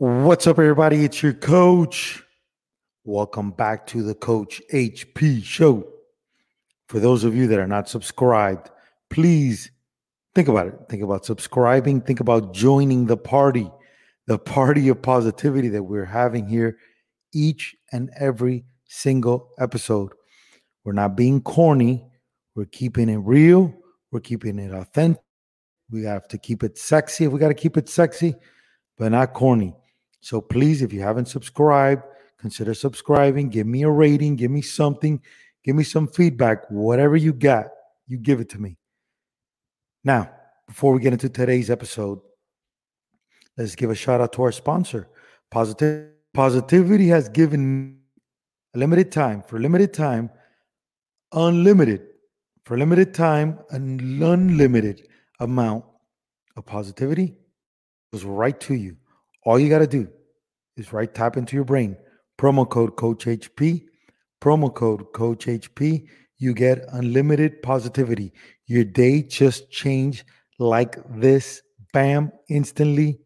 What's up, everybody? It's your coach. Welcome back to the Coach HP Show. For those of you that are not subscribed, please think about it. Think about subscribing. Think about joining the party, the party of positivity that we're having here each and every single episode. We're not being corny. We're keeping it real. We're keeping it authentic. We have to keep it sexy if we got to keep it sexy, but not corny. So please, if you haven't subscribed, consider subscribing. Give me a rating. Give me something. Give me some feedback. Whatever you got, you give it to me. Now, before we get into today's episode, let's give a shout out to our sponsor. Positive Positivity has given a limited time, for limited time, unlimited, for limited time, an unlimited amount of positivity goes right to you. All you got to do is right tap into your brain. Promo code Coach HP. Promo code Coach HP. You get unlimited positivity. Your day just changed like this. Bam, instantly.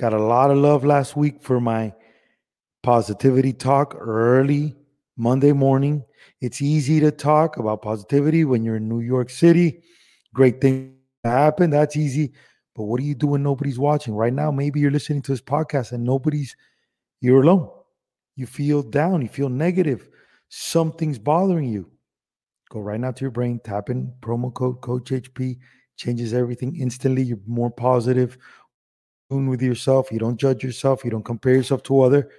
Got a lot of love last week for my positivity talk early Monday morning. It's easy to talk about positivity when you're in New York City. Great thing happen. That's easy. But what do you do when nobody's watching? Right now, maybe you're listening to this podcast and nobody's, you're alone. You feel down, you feel negative. Something's bothering you. Go right now to your brain, tap in promo code Coach HP, changes everything instantly. You're more positive with yourself. You don't judge yourself. You don't compare yourself to other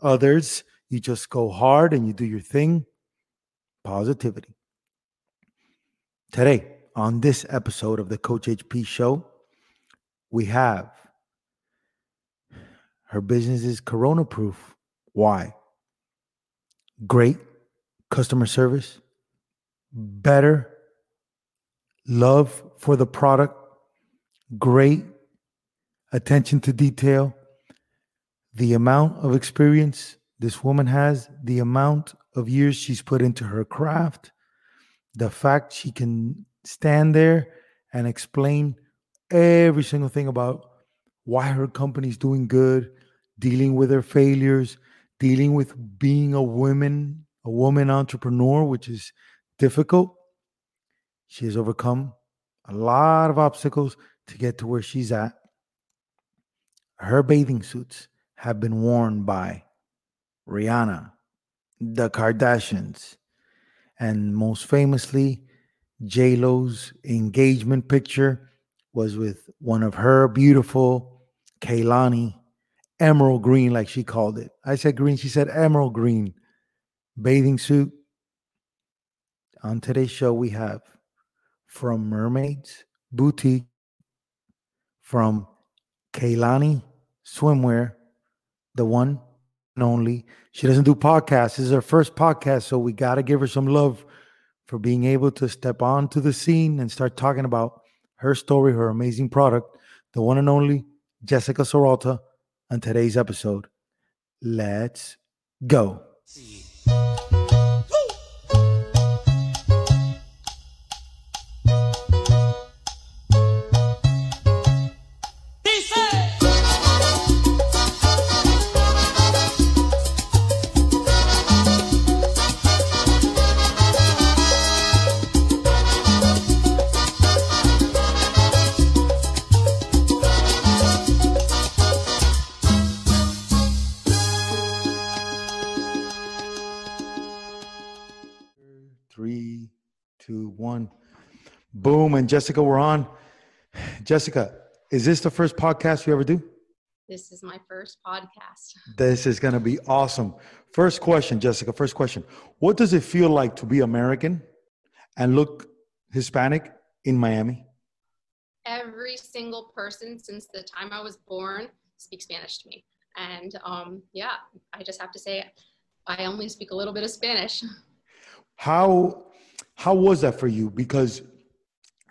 others. You just go hard and you do your thing. Positivity. Today, on this episode of the Coach HP show, we have her business is corona proof. Why? Great customer service, better love for the product, great attention to detail, the amount of experience this woman has, the amount of years she's put into her craft, the fact she can stand there and explain every single thing about why her company's doing good, dealing with her failures, dealing with being a woman, a woman entrepreneur, which is difficult. She has overcome a lot of obstacles to get to where she's at. Her bathing suits have been worn by Rihanna, the Kardashians, and most famously, J Lo's engagement picture was with one of her beautiful Kailani, emerald green, like she called it. I said green, she said emerald green bathing suit. On today's show, we have from Mermaids Boutique, from Kailani Swimwear, the one and only. She doesn't do podcasts. This is her first podcast, so we got to give her some love for being able to step onto the scene and start talking about her story, her amazing product, the one and only Jessica Serralta on today's episode. Let's go. Three, Boom. And Jessica, we're on. Jessica, is this the first podcast you ever do? This is my first podcast. This is going to be awesome. First question, Jessica. First question. What does it feel like to be American and look Hispanic in Miami? every single person since the time I was born speaks Spanish to me. And um, yeah, I just have to say, I only speak a little bit of Spanish. How how was that for you? Because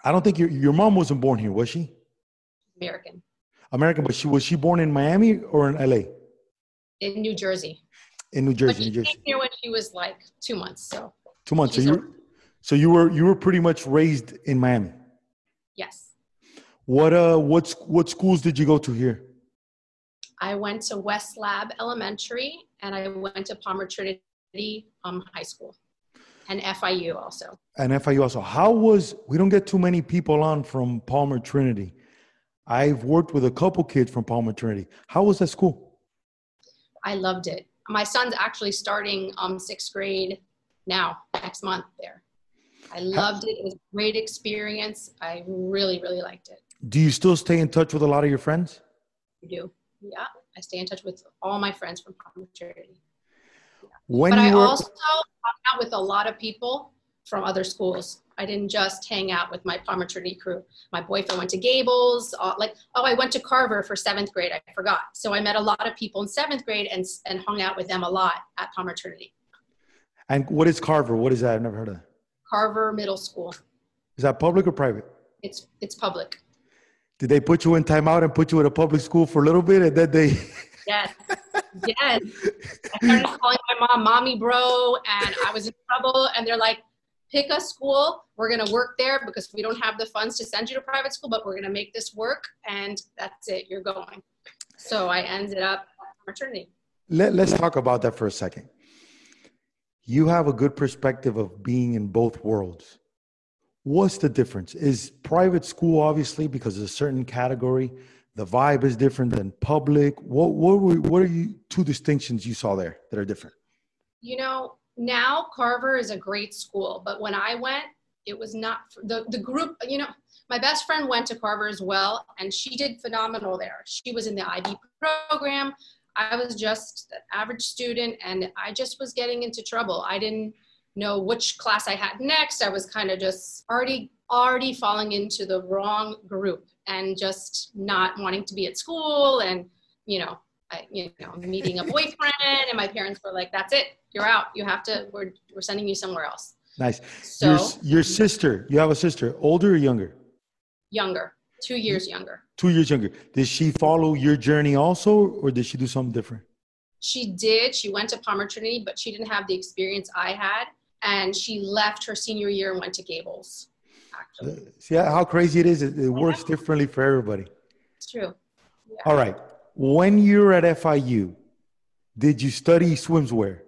I don't think your your mom wasn't born here, was she? American. American, but she was she born in Miami or in LA? In New Jersey. In New Jersey, she New came here when she was like two months. So Two months. So she's you so you were you were pretty much raised in Miami. yes, What uh what sc- what schools did you go to here? I went to West Lab Elementary and I went to Palmer Trinity um, High School and FIU also. And FIU also. How was we don't get too many people on from Palmer Trinity. I've worked with a couple kids from Palmer Trinity. How was that school? I loved it. My son's actually starting um, sixth grade now, next month there. I loved it. It was a great experience. I really, really liked it. Do you still stay in touch with a lot of your friends? I do. Yeah. I stay in touch with all my friends from Palmer Trinity. When but I were also hung out with a lot of people from other schools. I didn't just hang out with my Palmer Trinity crew. My boyfriend went to Gables. Uh, like, oh, I went to Carver for seventh grade. I forgot. So I met a lot of people in seventh grade and and hung out with them a lot at Palmer Trinity. and what is Carver? What is that? I've never heard of that. Carver Middle School. Is that public or private? It's it's public. Did they put you in timeout and put you at a public school for a little bit and then they Yes. yes. I started calling my mom mommy bro and I was in trouble and they're like, pick a school. We're gonna work there because we don't have the funds to send you to private school, but we're gonna make this work and that's it, you're going. So I ended up maternity. Let, let's talk about that for a second. You have a good perspective of being in both worlds. What's the difference? Is private school obviously because of a certain category, the vibe is different than public. What what were, what are you two distinctions you saw there that are different? You know, now Carver is a great school, but when I went, it was not the the group. You know, my best friend went to Carver as well, and she did phenomenal there. She was in the IB program. I was just an average student, and I just was getting into trouble. I didn't know which class I had next. I was kind of just already already falling into the wrong group and just not wanting to be at school and you know I, you know meeting a boyfriend and my parents were like that's it you're out you have to we're, we're sending you somewhere else Nice. so your your sister, you have a sister, older or younger? younger two years younger Two years younger. Did she follow your journey also, or did she do something different? she did she went to palmer trinity but she didn't have the experience i had and she left her senior year and went to gables actually See how crazy it is? It, it works differently for everybody. it's true All right. When you were at FIU, did you study swimwear?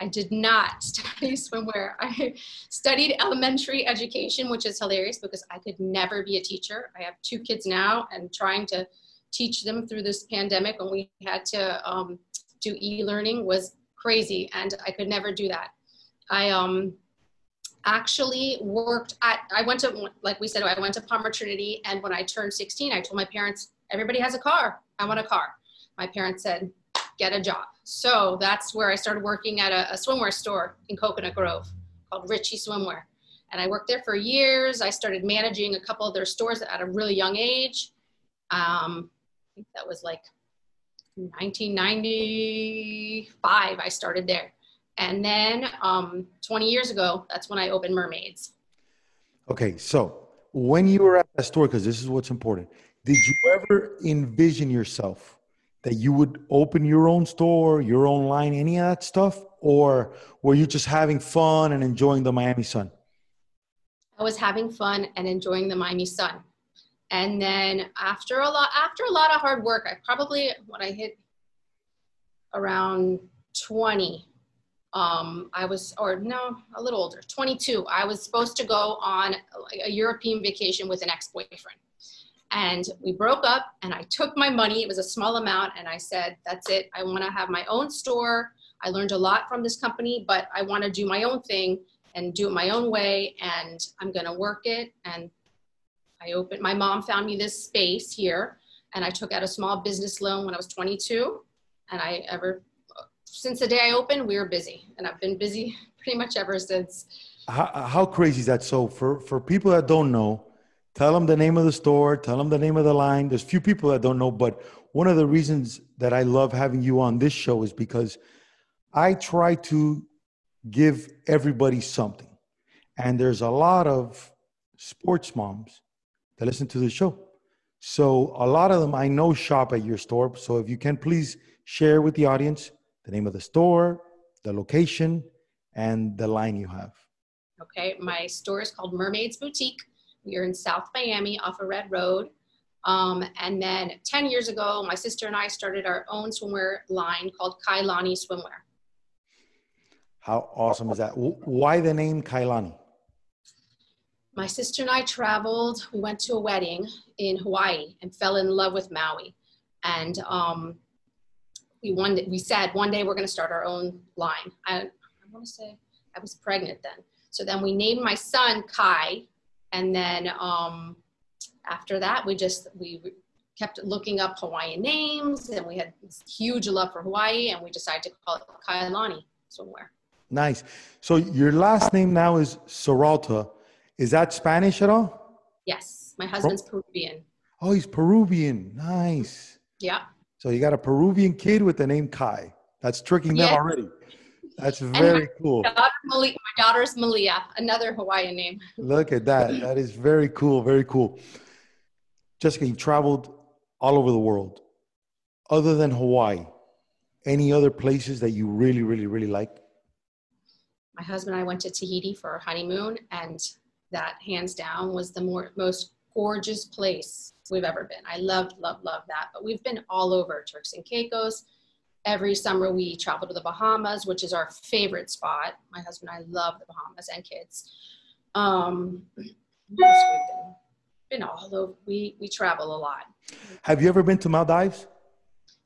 I did not study swimwear. I studied elementary education, which is hilarious because I could never be a teacher. I have two kids now, and trying to teach them through this pandemic when we had to um, do e-learning was crazy, and I could never do that. I um, actually worked at. I went to, like we said, I went to Palmer Trinity, and when I turned 16, I told my parents, "Everybody has a car. I want a car." My parents said, get a job. So that's where I started working at a, a swimwear store in Coconut Grove called Richie Swimwear. And I worked there for years. I started managing a couple of their stores at a really young age. Um, I think that was like 1995, I started there. And then um, 20 years ago, that's when I opened Mermaids. Okay, so when you were at that store, because this is what's important, did you ever envision yourself that you would open your own store, your own line, any of that stuff? Or were you just having fun and enjoying the Miami sun? I was having fun and enjoying the Miami sun. And then after a lot, after a lot of hard work, I probably when I hit around 20, um, I was, or no, a little older, 22. I was supposed to go on a, European vacation with an ex-boyfriend, and we broke up. And I took my money; it was a small amount, and I said, "That's it. I want to have my own store. I learned a lot from this company, but I want to do my own thing." and do it my own way and i'm going to work it and i opened my mom found me this space here and i took out a small business loan when i was 22 and i ever since the day i opened we were busy and i've been busy pretty much ever since How, how crazy is that? So for, for people that don't know, Tell them the name of the store. Tell them the name of the line. There's few people that don't know, but one of the reasons that I love having you on this show is because I try to give everybody something. And there's a lot of sports moms that listen to the show. So a lot of them I know shop at your store. So if you can please share with the audience the name of the store, the location, and the line you have. Okay, my store is called Mermaids Boutique. We are in South Miami off of Red Road. Um, and then 10 years ago, my sister and I started our own swimwear line called Kailani Swimwear. How awesome is that? Why the name Kailani? My sister and I traveled. We went to a wedding in Hawaii and fell in love with Maui. And um, we one we said one day we're going to start our own line. I, I want to say I was pregnant then. So then we named my son Kai, and then um, after that we just we kept looking up Hawaiian names, and we had this huge love for Hawaii, and we decided to call it Kailani Swimwear. Nice. So your last name now is Serralta. Is that Spanish at all? Yes, my husband's Peruvian. Oh, he's Peruvian. Nice. Yeah. So you got a Peruvian kid with the name Kai. That's tricking them already. That's very my cool. Daughter, Malia, my daughter's Malia, another Hawaiian name. Look at that. That is very cool. Very cool. Jessica, you traveled all over the world. Other than Hawaii, any other places that you really, really, really like? My husband and I went to Tahiti for our honeymoon, and that hands down was the more, most gorgeous place we've ever been. I loved, love, love that. But we've been all over Turks and Caicos, every summer we travel to the Bahamas, which is our favorite spot. My husband and I love the Bahamas and kids. Um, we've been, been all over. We we travel a lot. Have you ever been to Maldives?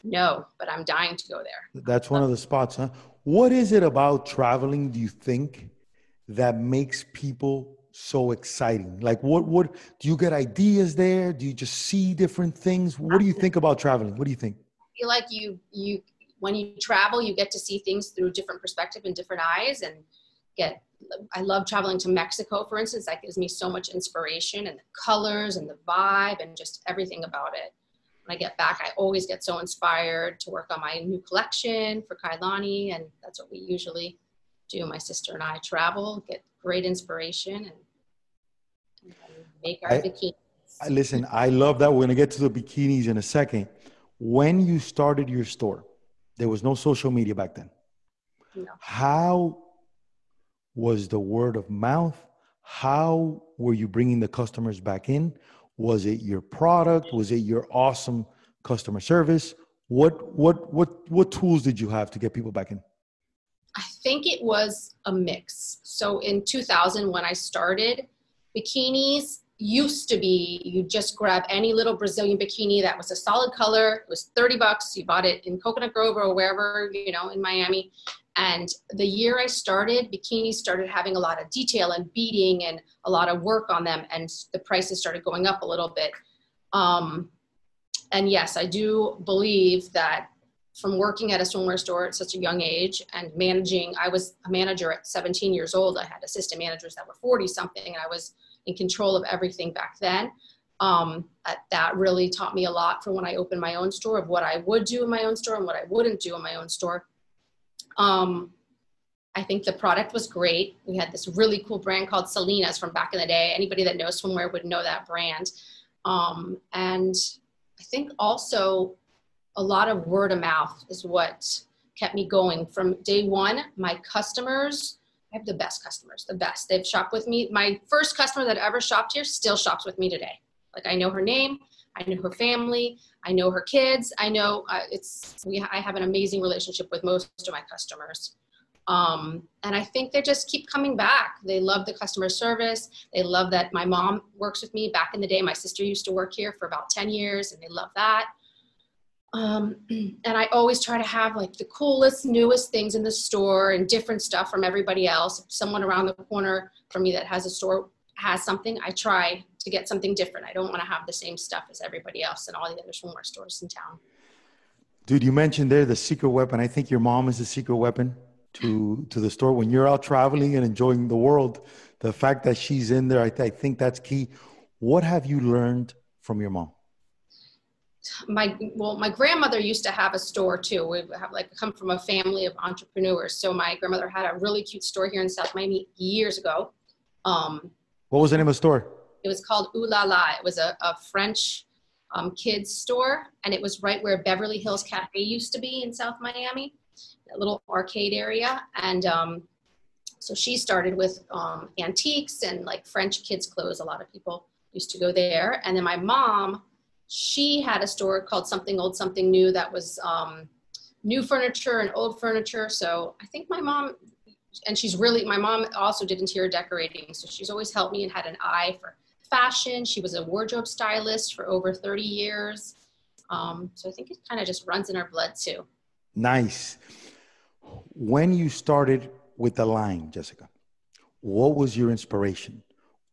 No, but I'm dying to go there. That's one of the spots, huh? What is it about traveling? Do you think that makes people so exciting? Like, what what do you get ideas there? Do you just see different things? What do you think about traveling? What do you think? I feel like you you when you travel, you get to see things through different perspective and different eyes and get I love traveling to Mexico, for instance. That gives me so much inspiration and the colors and the vibe and just everything about it. When I get back, I always get so inspired to work on my new collection for Kailani, and that's what we usually do. My sister and I travel, get great inspiration, and, and make our I, bikinis. I, listen, I love that. We're gonna get to the bikinis in a second. When you started your store, there was no social media back then. No. How was the word of mouth? How were you bringing the customers back in? Was it your product? Was it your awesome customer service? What what what what tools did you have to get people back in? I think it was a mix. So in 2000 when I started, bikinis used to be you just grab any little Brazilian bikini that was a solid color. It was 30 bucks. You bought it in Coconut Grove or wherever, you know, in Miami. And the year I started, bikinis started having a lot of detail and beading and a lot of work on them. And the prices started going up a little bit. Um, and yes, I do believe that from working at a swimwear store at such a young age and managing, I was a manager at 17 years old. I had assistant managers that were 40 something. And I was in control of everything back then. Um, that really taught me a lot for when I opened my own store of what I would do in my own store and what I wouldn't do in my own store. Um, I think the product was great. We had this really cool brand called Salinas from back in the day. Anybody that knows swimwear would know that brand. Um, and I think also a lot of word of mouth is what kept me going from day one. My customers I have the best customers, the best. They've shopped with me. My first customer that ever shopped here still shops with me today. Like I know her name, I know her family, I know her kids. I know uh, it's we. I have an amazing relationship with most of my customers, um, and I think they just keep coming back. They love the customer service. They love that my mom works with me. Back in the day, my sister used to work here for about ten years, and they love that. Um, and I always try to have like the coolest, newest things in the store and different stuff from everybody else. If someone around the corner from me that has a store has something, I try to get something different. I don't want to have the same stuff as everybody else and all the other swimwear stores in town. Dude, you mentioned there the secret weapon. I think your mom is the secret weapon to to the store when you're out traveling and enjoying the world. The fact that she's in there, I, th- I think that's key. What have you learned from your mom? My well my grandmother used to have a store too. We have like come from a family of entrepreneurs. So my grandmother had a really cute store here in south miami years ago. Um, what was the name of the store? it was called ooh la la it was a, a french um, kids store and it was right where beverly hills cafe used to be in south miami a little arcade area. And um, so she started with um, antiques and like french kids clothes. A lot of people used to go there. And then my mom she had a store called Something Old, Something New that was um, new furniture and old furniture. So I think my mom, and she's really, my mom also did interior decorating. So she's always helped me and had an eye for fashion. She was a wardrobe stylist for over 30 years. Um, so I think it kind of just runs in our blood too. Nice. When you started with the line, Jessica, what was your inspiration?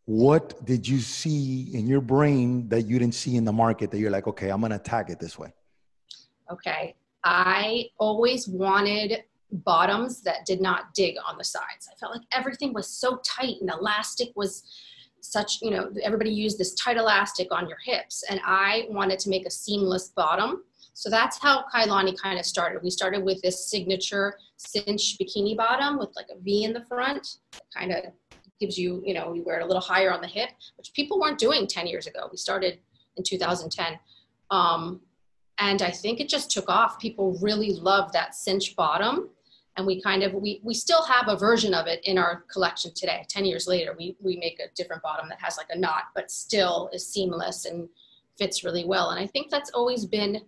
What did you see in your brain that you didn't see in the market that you're like, okay, I'm going to attack it this way? Okay. I always wanted bottoms that did not dig on the sides. I felt like everything was so tight and elastic was such, you know, everybody used this tight elastic on your hips. And I wanted to make a seamless bottom. So that's how Kailani kind of started. We started with this signature cinch bikini bottom with like a V in the front, kind of gives you, you know, you wear it a little higher on the hip, which people weren't doing 10 years ago. We started in 2010. Um, and I think it just took off. People really love that cinch bottom. And we kind of, we, we still have a version of it in our collection today. 10 years later, we, we make a different bottom that has like a knot, but still is seamless and fits really well. And I think that's always been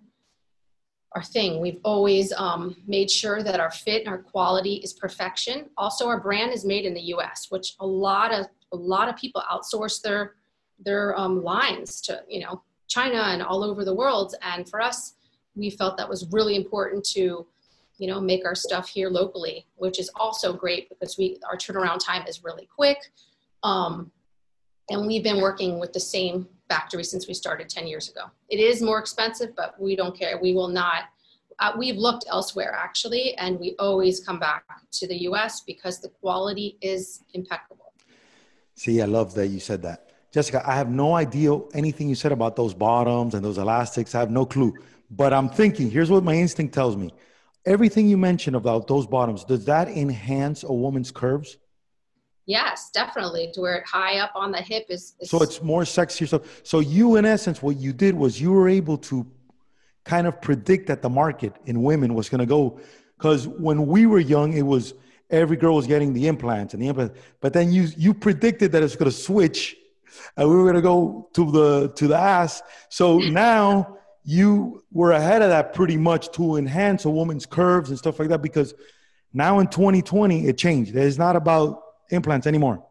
our thing. We've always um, made sure that our fit and our quality is perfection. Also, our brand is made in the U.S., which a lot of a lot of people outsource their their um, lines to you know China and all over the world. And for us, we felt that was really important to you know make our stuff here locally, which is also great because we our turnaround time is really quick. Um, and we've been working with the same factory since we started 10 years ago. It is more expensive, but we don't care. We will not. Uh, we've looked elsewhere actually, and we always come back to the US because the quality is impeccable. See, I love that you said that. Jessica, I have no idea anything you said about those bottoms and those elastics. I have no clue. But I'm thinking, here's what my instinct tells me. Everything you mentioned about those bottoms, does that enhance a woman's curves? Yes, definitely. To wear it high up on the hip is, is, so it's more sexy. So so you in essence what you did was you were able to kind of predict that the market in women was going to go because when we were young it was every girl was getting the implants and the implant but then you you predicted that it's going to switch and we were going to go to the to the ass so now you were ahead of that pretty much to enhance a woman's curves and stuff like that because now in 2020 it changed it's not about implants anymore.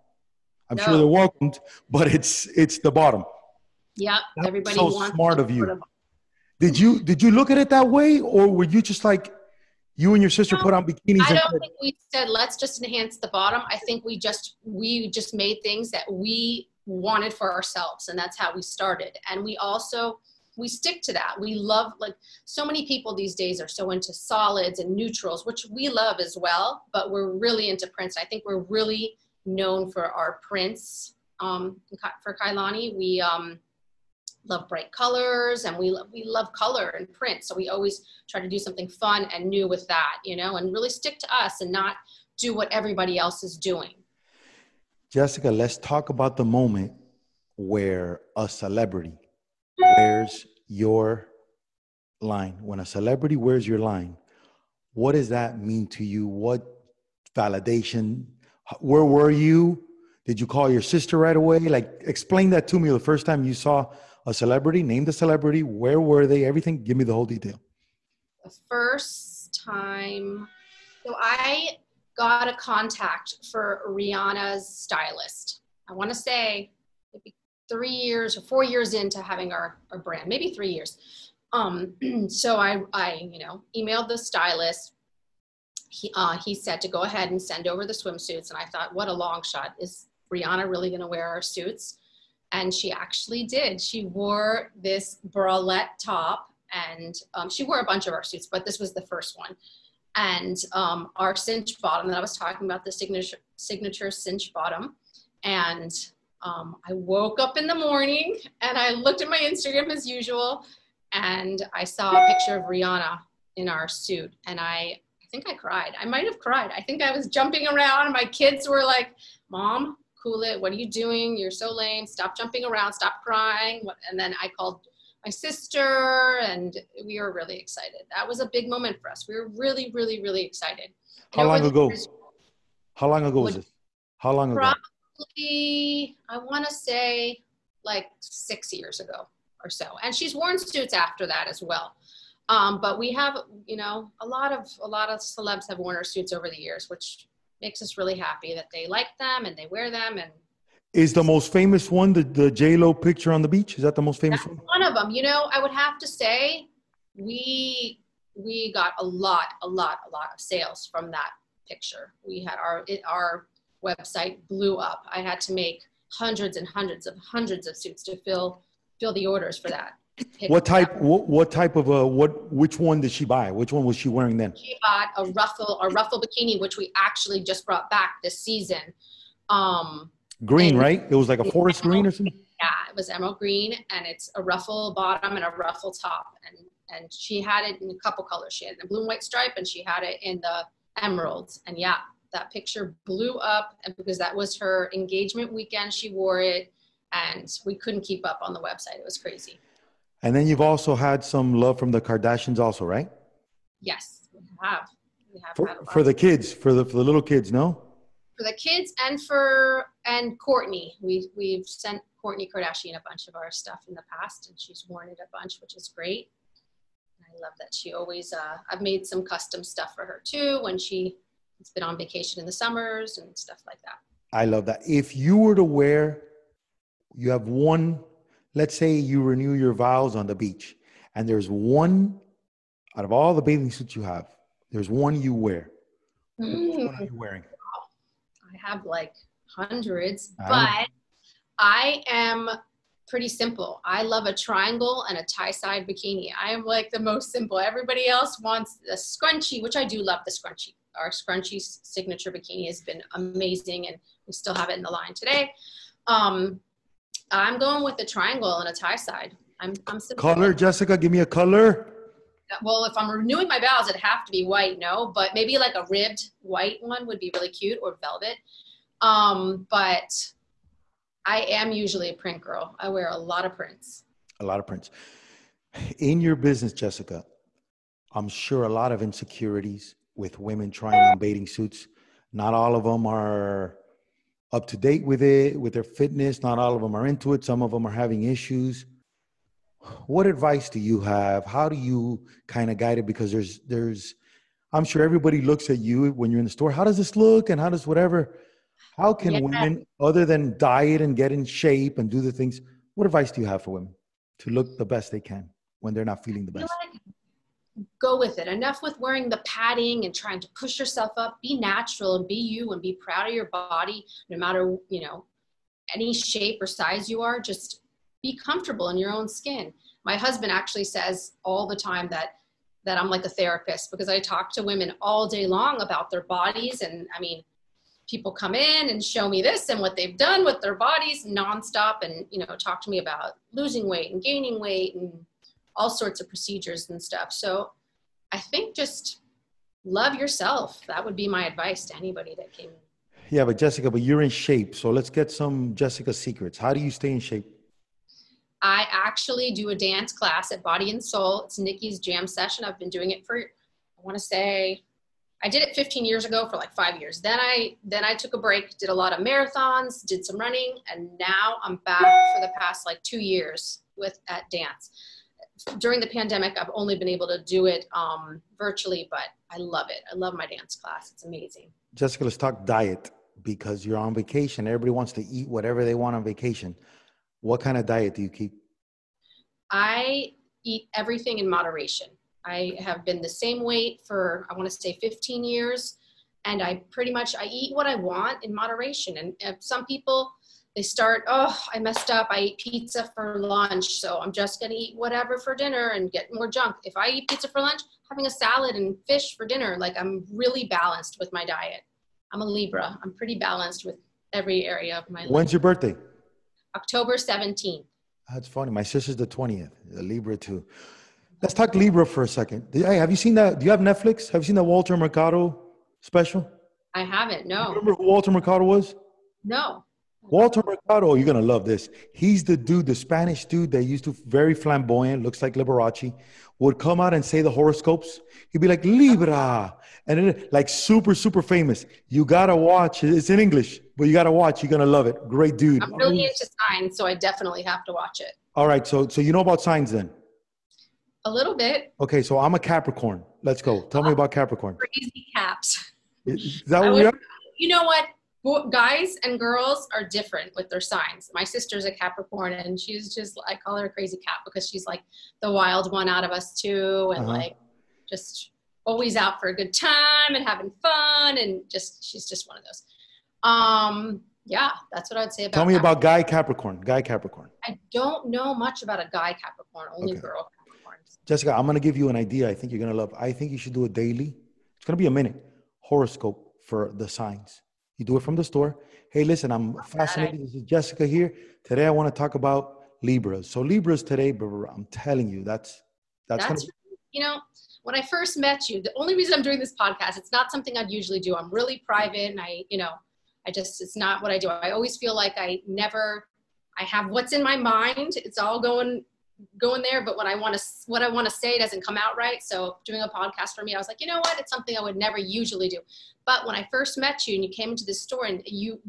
I'm no. sure they're welcomed, but it's it's the bottom. Yep, everybody so wants smart of you. Did you did you look at it that way, or were you just like you and your sister no, put on bikinis? I don't think we said let's just enhance the bottom. I think we just we just made things that we wanted for ourselves, and that's how we started. And we also we stick to that. We love like so many people these days are so into solids and neutrals, which we love as well, but we're really into prints. I think we're really known for our prints. Um, for Kailani, we um, love bright colors and we love, we love color and print. So we always try to do something fun and new with that, you know, and really stick to us and not do what everybody else is doing. Jessica, let's talk about the moment where a celebrity wears your line, when a celebrity wears your line, what does that mean to you? What validation? Where were you? Did you call your sister right away? Like, explain that to me the first time you saw a celebrity, name the celebrity, where were they, everything. Give me the whole detail. The first time, so I got a contact for Rihanna's stylist. I want to say three years or four years into having our, our brand, maybe three years. Um, so I, I, you know, emailed the stylist. He, uh, he said to go ahead and send over the swimsuits. And I thought, what a long shot. Is Rihanna really going to wear our suits? And she actually did. She wore this bralette top and um, she wore a bunch of our suits, but this was the first one. And um, our cinch bottom that I was talking about, the signature, signature cinch bottom. And Um, I woke up in the morning and I looked at my Instagram as usual, and I saw a picture of Rihanna in our suit, and I, I think I cried. I might have cried. I think I was jumping around, and my kids were like, "Mom, cool it. What are you doing? You're so lame. Stop jumping around. Stop crying." And then I called my sister, and we were really excited. That was a big moment for us. We were really, really, really excited. How long ago? How long ago was it? How long ago? Probably, I want to say like six years ago or so. And she's worn suits after that as well. Um, but we have, you know, a lot of a lot of celebs have worn our suits over the years, which makes us really happy that they like them and they wear them and is the most famous one the, the J Lo picture on the beach? Is that the most famous That's one? One of them. You know, I would have to say we we got a lot, a lot, a lot of sales from that picture. We had our it, our website blew up. I had to make hundreds and hundreds of hundreds of suits to fill fill the orders for that. What type? What, what type of a what? Which one did she buy? Which one was she wearing then? She bought a ruffle, a ruffle bikini, which we actually just brought back this season. Um, green, right? It was like a forest green or something. Yeah, it was emerald green, and it's a ruffle bottom and a ruffle top, and and she had it in a couple colors. She had the blue and white stripe, and she had it in the emeralds. And yeah, that picture blew up, and because that was her engagement weekend, she wore it, and we couldn't keep up on the website. It was crazy. And then you've also had some love from the Kardashians, also, right? Yes, we have. We have for, for the kids, for the for the little kids, no. For the kids and for and Kourtney, we we've sent Kourtney Kardashian a bunch of our stuff in the past, and she's worn it a bunch, which is great. I love that she always. Uh, I've made some custom stuff for her too when she has been on vacation in the summers and stuff like that. I love that. If you were to wear, you have one let's say you renew your vows on the beach and there's one out of all the bathing suits you have, there's one you wear. Mm. Which one are you wearing? I have like hundreds, I but I am pretty simple. I love a triangle and a tie side bikini. I am like the most simple. Everybody else wants the scrunchie, which I do love the scrunchie. Our scrunchie signature bikini has been amazing and we still have it in the line today. Um, I'm going with a triangle and a tie side. I'm, I'm color, Jessica. Give me a color. Well, if I'm renewing my vows, it'd have to be white, no, but maybe like a ribbed white one would be really cute or velvet. Um, but I am usually a print girl. I wear a lot of prints. A lot of prints. In your business, Jessica, I'm sure a lot of insecurities with women trying on bathing suits. Not all of them are up to date with it, with their fitness. Not all of them are into it. Some of them are having issues. What advice do you have? How do you kind of guide it? Because there's, there's, I'm sure everybody looks at you when you're in the store. How does this look? And how does whatever? How can yeah. women, other than diet and get in shape and do the things, what advice do you have for women to look the best they can when they're not feeling the best? Go with it. Enough with wearing the padding and trying to push yourself up. Be natural and be you and be proud of your body, no matter, you know, any shape or size you are. Just be comfortable in your own skin. My husband actually says all the time that that I'm like a therapist because I talk to women all day long about their bodies. And I mean, people come in and show me this and what they've done with their bodies nonstop and, you know, talk to me about losing weight and gaining weight and all sorts of procedures and stuff. So I think just love yourself. That would be my advice to anybody that came. Yeah, but Jessica, but you're in shape. So let's get some Jessica secrets. How do you stay in shape? I actually do a dance class at Body and Soul. It's Nikki's jam session. I've been doing it for, I want to say, I did it 15 years ago for like five years. Then I then I took a break, did a lot of marathons, did some running, and now I'm back for the past like two years with at dance during the pandemic, I've only been able to do it um, virtually, but I love it. I love my dance class. It's amazing. Jessica, let's talk diet because you're on vacation. Everybody wants to eat whatever they want on vacation. What kind of diet do you keep? I eat everything in moderation. I have been the same weight for, I want to say 15 years. And I pretty much, I eat what I want in moderation. And some people, they start, oh, I messed up. I ate pizza for lunch, so I'm just going to eat whatever for dinner and get more junk. If I eat pizza for lunch, having a salad and fish for dinner, like I'm really balanced with my diet. I'm a Libra. I'm pretty balanced with every area of my life. When's your birthday? October 17th. That's funny. My sister's the 20th, the Libra too. Let's talk Libra for a second. Hey, have you seen that? Do you have Netflix? Have you seen that Walter Mercado special? I haven't. No. Remember who Walter Mercado was? No. Walter Mercado, you're gonna love this. He's the dude, the Spanish dude that used to very flamboyant, looks like Liberace, would come out and say the horoscopes. He'd be like Libra, and then like super, super famous. You gotta watch. It's in English, but you gotta watch. You're gonna love it. Great dude. I'm really into signs, so I definitely have to watch it. All right, so so you know about signs then? A little bit. Okay, so I'm a Capricorn. Let's go. Tell me about Capricorn. Crazy caps. Is that what we are? You know what? Guys and girls are different with their signs. My sister's a Capricorn, and she's just I call her a crazy cat because she's like the wild one out of us too, and uh-huh. like just always out for a good time and having fun, and just she's just one of those. Um, yeah, that's what I'd say about. Tell me Capricorn. about Guy Capricorn. Guy Capricorn. I don't know much about a Guy Capricorn. Only okay. girl Capricorns. Jessica, I'm gonna give you an idea. I think you're gonna love. I think you should do it daily. It's gonna be a minute horoscope for the signs you do it from the store. Hey, listen, I'm fascinated. This is Jessica here. Today I want to talk about Libras. So Libras today, I'm telling you, that's that's, that's you know, when I first met you, the only reason I'm doing this podcast, it's not something I'd usually do. I'm really private and I, you know, I just it's not what I do. I always feel like I never I have what's in my mind. It's all going going there, but what I want to what I want to say doesn't come out right. So doing a podcast for me, I was like, you know what? It's something I would never usually do. But when I first met you and you came into the store and you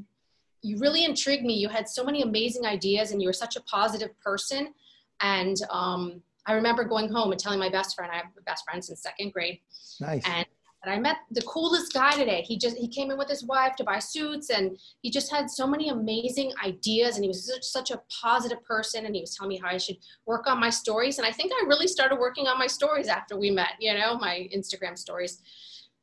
you really intrigued me. You had so many amazing ideas and you were such a positive person. And um, I remember going home and telling my best friend, I have a best friend since second grade. Nice. And and I met the coolest guy today. He just he came in with his wife to buy suits, and he just had so many amazing ideas. And he was such, such a positive person. And he was telling me how I should work on my stories. And I think I really started working on my stories after we met. You know, my Instagram stories.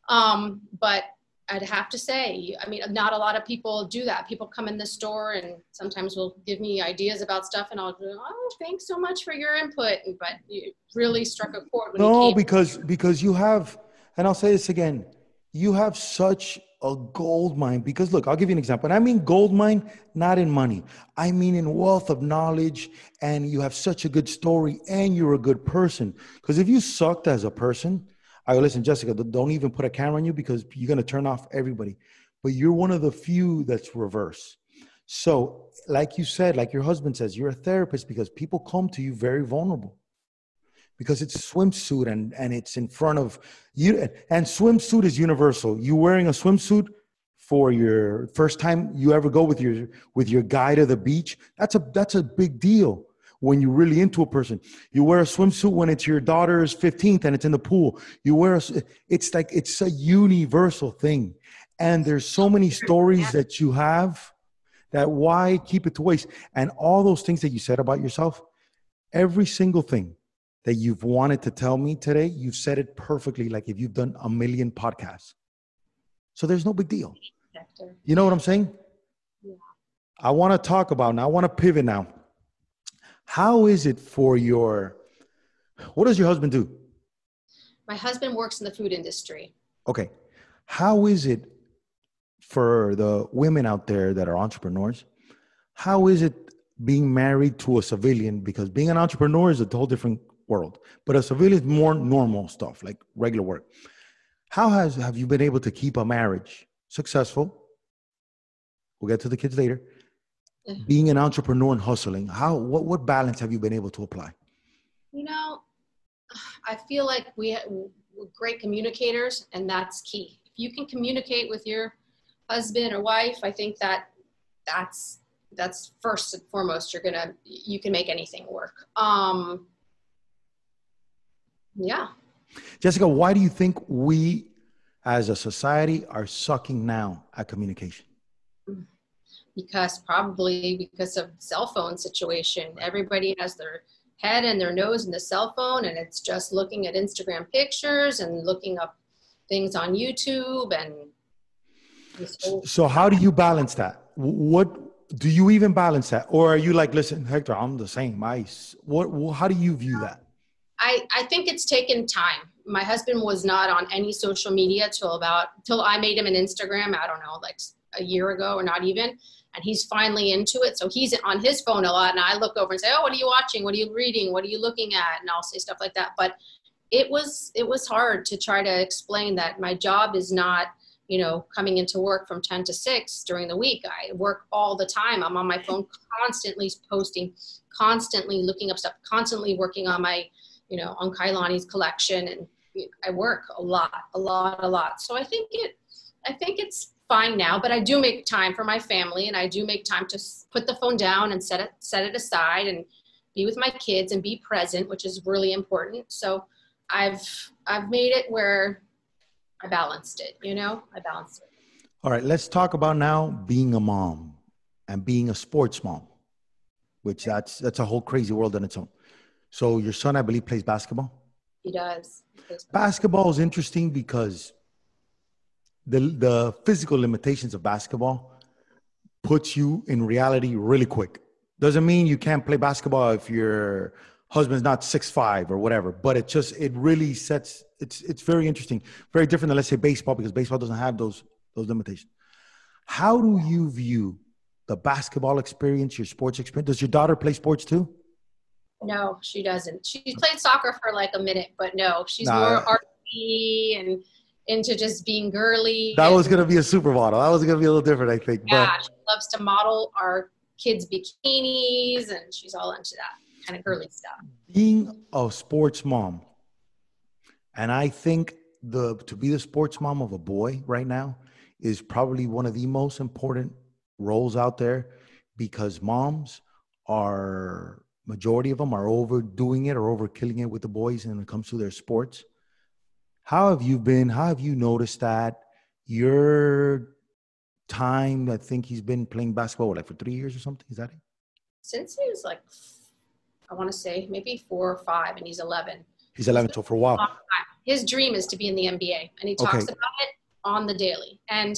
Um, but I'd have to say, I mean, not a lot of people do that. People come in the store and sometimes will give me ideas about stuff, and I'll go, "Oh, thanks so much for your input." But you really struck a chord. no, because because you have and I'll say this again you have such a gold mine because look, I'll give you an example. And I mean gold mine, not in money. I mean in wealth of knowledge, and you have such a good story, and you're a good person. Because if you sucked as a person, I go, listen, Jessica, don't even put a camera on you because you're gonna turn off everybody. But you're one of the few that's reverse. So, like you said, like your husband says, you're a therapist because people come to you very vulnerable because it's swimsuit and and it's in front of you. And swimsuit is universal. You wearing a swimsuit for your first time you ever go with your with your guy to the beach that's a that's a big deal when you're really into a person. You wear a swimsuit when it's your daughter's 15th and it's in the pool. You wear a, it's like it's a universal thing. And there's so many stories that you have that why keep it to waste? And all those things that you said about yourself every single thing that you've wanted to tell me today, you've said it perfectly, like if you've done a million podcasts. So there's no big deal. You know what I'm saying? Yeah. I want to talk about now. I want to pivot now. How is it for your, what does your husband do? My husband works in the food industry. Okay. How is it for the women out there that are entrepreneurs? How is it being married to a civilian? Because being an entrepreneur is a whole different world. But a civilian is more normal stuff, like regular work. How has have you been able to keep a marriage successful? We'll get to the kids later. Mm-hmm. Being an entrepreneur and hustling, how what what balance have you been able to apply? You know, I feel like we we're great communicators, and that's key. If you can communicate with your husband or wife, I think that that's that's first and foremost. You're gonna you can make anything work. Um, yeah. Jessica, why do you think we as a society are sucking now at communication? Because probably because of cell phone situation. Everybody has their head and their nose in the cell phone and it's just looking at Instagram pictures and looking up things on YouTube and so how do you balance that? What do you even balance that or are you like listen Hector I'm the same I what how do you view that? I, I think it's taken time. My husband was not on any social media till about till I made him an Instagram. I don't know, like a year ago or not even. And he's finally into it. So he's on his phone a lot. And I look over and say, Oh, what are you watching? What are you reading? What are you looking at? And I'll say stuff like that. But it was it was hard to try to explain that my job is not you know coming into work from 10 to 6 during the week i work all the time i'm on my phone constantly posting constantly looking up stuff constantly working on my you know on kailani's collection and i work a lot a lot a lot so i think it i think it's fine now but i do make time for my family and i do make time to put the phone down and set it set it aside and be with my kids and be present which is really important so I've I've made it where I balanced it. You know, I balanced it. All right, let's talk about now being a mom and being a sports mom, which that's that's a whole crazy world in its own. So your son, I believe, plays basketball. He does. basketball is interesting because the the physical limitations of basketball puts you in reality really quick. Doesn't mean you can't play basketball if you're husband's not six five or whatever. But it just it really sets it's it's very interesting, very different than let's say baseball because baseball doesn't have those those limitations. How do you view the basketball experience, your sports experience? Does your daughter play sports too? No, she doesn't. She played soccer for like a minute, but no, she's nah, more artsy and into just being girly. That was gonna be a supermodel. That was gonna be a little different, I think. Yeah, but. she loves to model our kids' bikinis, and she's all into that kind of girly stuff. Being a sports mom, and I think the to be the sports mom of a boy right now is probably one of the most important roles out there because moms are majority of them are overdoing it or overkilling it with the boys when it comes to their sports. How have you been? How have you noticed that your time? I think he's been playing basketball like for three years or something. Is that it? Since he was like I want to say maybe four or five, and he's 11. He's 11, so for a while. His dream is to be in the NBA, and he talks okay. about it on the daily. And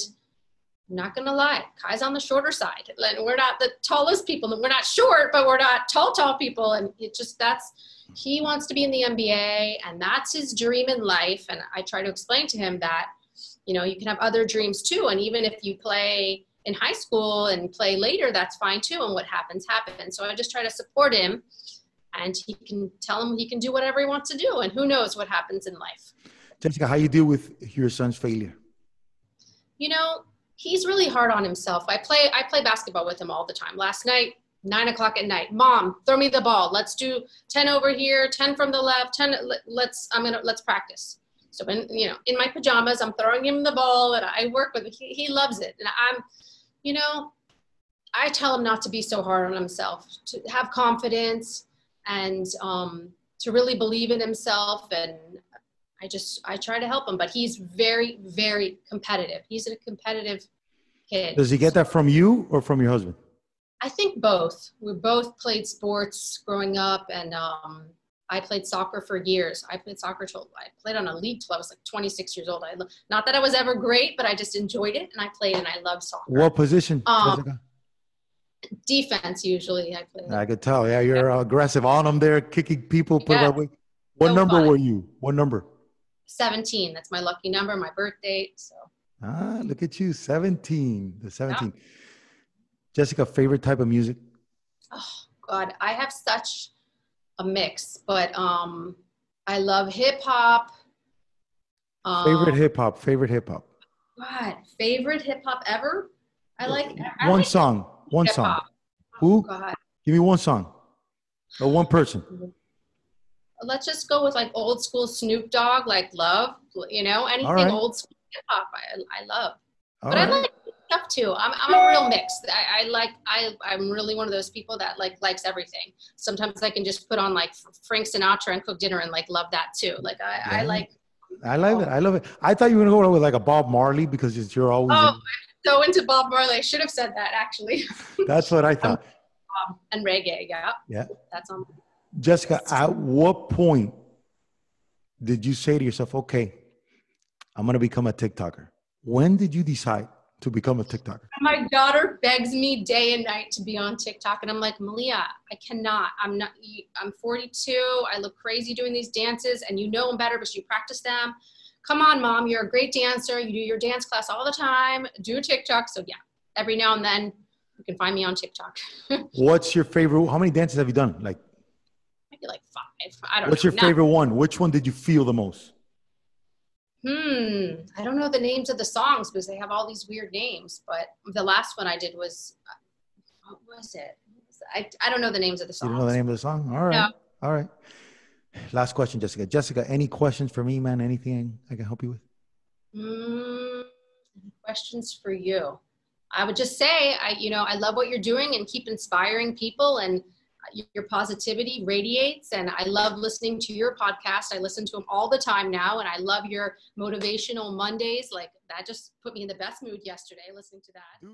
I'm not gonna lie, Kai's on the shorter side. And we're not the tallest people. We're not short, but we're not tall, tall people. And it just that's he wants to be in the NBA, and that's his dream in life. And I try to explain to him that, you know, you can have other dreams too. And even if you play in high school and play later, that's fine too. And what happens, happens. So I just try to support him and he can tell him he can do whatever he wants to do and who knows what happens in life jessica how you deal with your son's failure you know he's really hard on himself. I play i play basketball with him all the time. Last night nine o'clock at night mom throw me the ball. Let's do 10 over here 10 from the left 10 let's i'm gonna let's practice. So in you know in my pajamas i'm throwing him the ball and i work with him. He, he loves it. And i'm you know i tell him not to be so hard on himself to have confidence and um, to really believe in himself and i just i try to help him but he's very very competitive he's a competitive kid does he get that from you or from your husband i think both we both played sports growing up and um, i played soccer for years i played soccer till i played on a league till i was like 26 years old i not that i was ever great but i just enjoyed it and i played and i loved soccer what position um, defense usually. I play. I could tell. Yeah, you're yeah. aggressive on them there, kicking people. Put yeah. What so number fun. were you? What number? 17. That's my lucky number, my birth date. So. Ah, look at you, 17. The 17. Yeah. Jessica, favorite type of music? Oh God, I have such a mix, but um, I love hip hop. Um, favorite hip hop. Favorite hip hop. God, favorite hip hop ever. I like I one like song. One song. Who? Oh, Give me one song. Or one person. Let's just go with like old school Snoop Dogg, like Love. You know, anything right. old school hip hop, I, I love. All but right. I like stuff too. I'm, I'm a real mix. I, I, like I I'm really one of those people that like likes everything. Sometimes I can just put on like Frank Sinatra and cook dinner and like love that too. Like I, yeah. I like. I love it. I love it. I thought you were gonna go with like a Bob Marley because it's you're always. Oh, in, so into Bob Marley. I should have said that actually. That's what I thought. Um, and reggae, yeah. Yeah. That's on. Jessica, at what point did you say to yourself, okay, I'm going to become a TikToker? When did you decide to become a TikToker? My daughter begs me day and night to be on TikTok, and I'm like, Malia, I cannot. I'm not. I'm 42. I look crazy doing these dances, and you know them better, but you practice them. Come on, mom. You're a great dancer. You do your dance class all the time. Do a TikTok. So yeah, every now and then you can find me on TikTok. What's your favorite? How many dances have you done? Like like five. I don't. Know. What's know. your favorite one? Which one did you feel the most? Hmm. I don't know the names of the songs because they have all these weird names. But the last one I did was, uh, what was it? I, I don't know the names of the songs. You don't know the name of the song? All right. No. All right. Last question, Jessica. Jessica, any questions for me, man? Anything I can help you with? Mm, questions for you? I would just say, I, you know, I love what you're doing and keep inspiring people and your positivity radiates. And i love listening to your podcast. I listen to them all the time now and i love your motivational mondays. Like that just put me in the best mood yesterday listening to that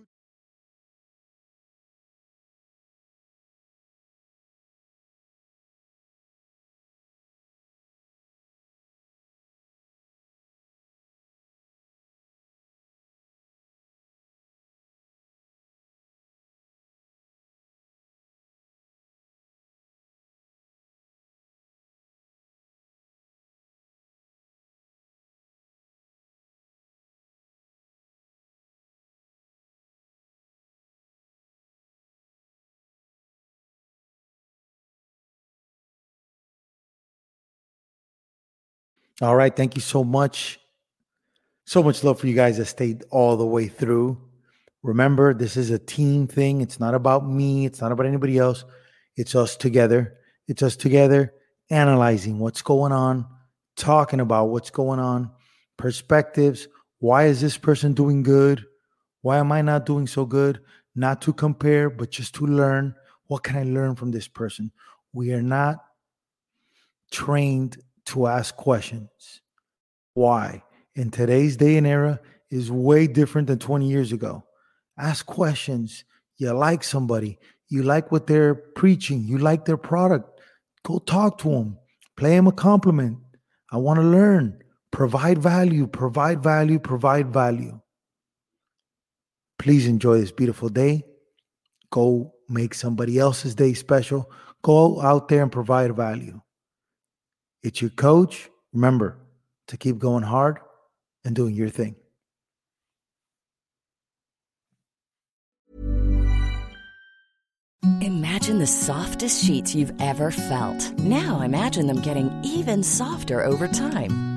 All right. Thank you so much. So much love for you guys that stayed all the way through. Remember, this is a team thing. It's not about me, it's not about anybody else. It's us together. It's us together analyzing what's going on, talking about what's going on, perspectives. Why is this person doing good? Why am I not doing so good? Not to compare, but just to learn. What can I learn from this person? We are not trained to ask questions. Why? In today's day and era is way different than 20 years ago. Ask questions. You like somebody, you like what they're preaching, you like their product. Go talk to them, play them a compliment. I want to learn. Provide value, provide value, provide value. Please enjoy this beautiful day. Go make somebody else's day special. Go out there and provide value. It's your coach. Remember to keep going hard and doing your thing. Imagine the softest sheets you've ever felt. Now imagine them getting even softer over time.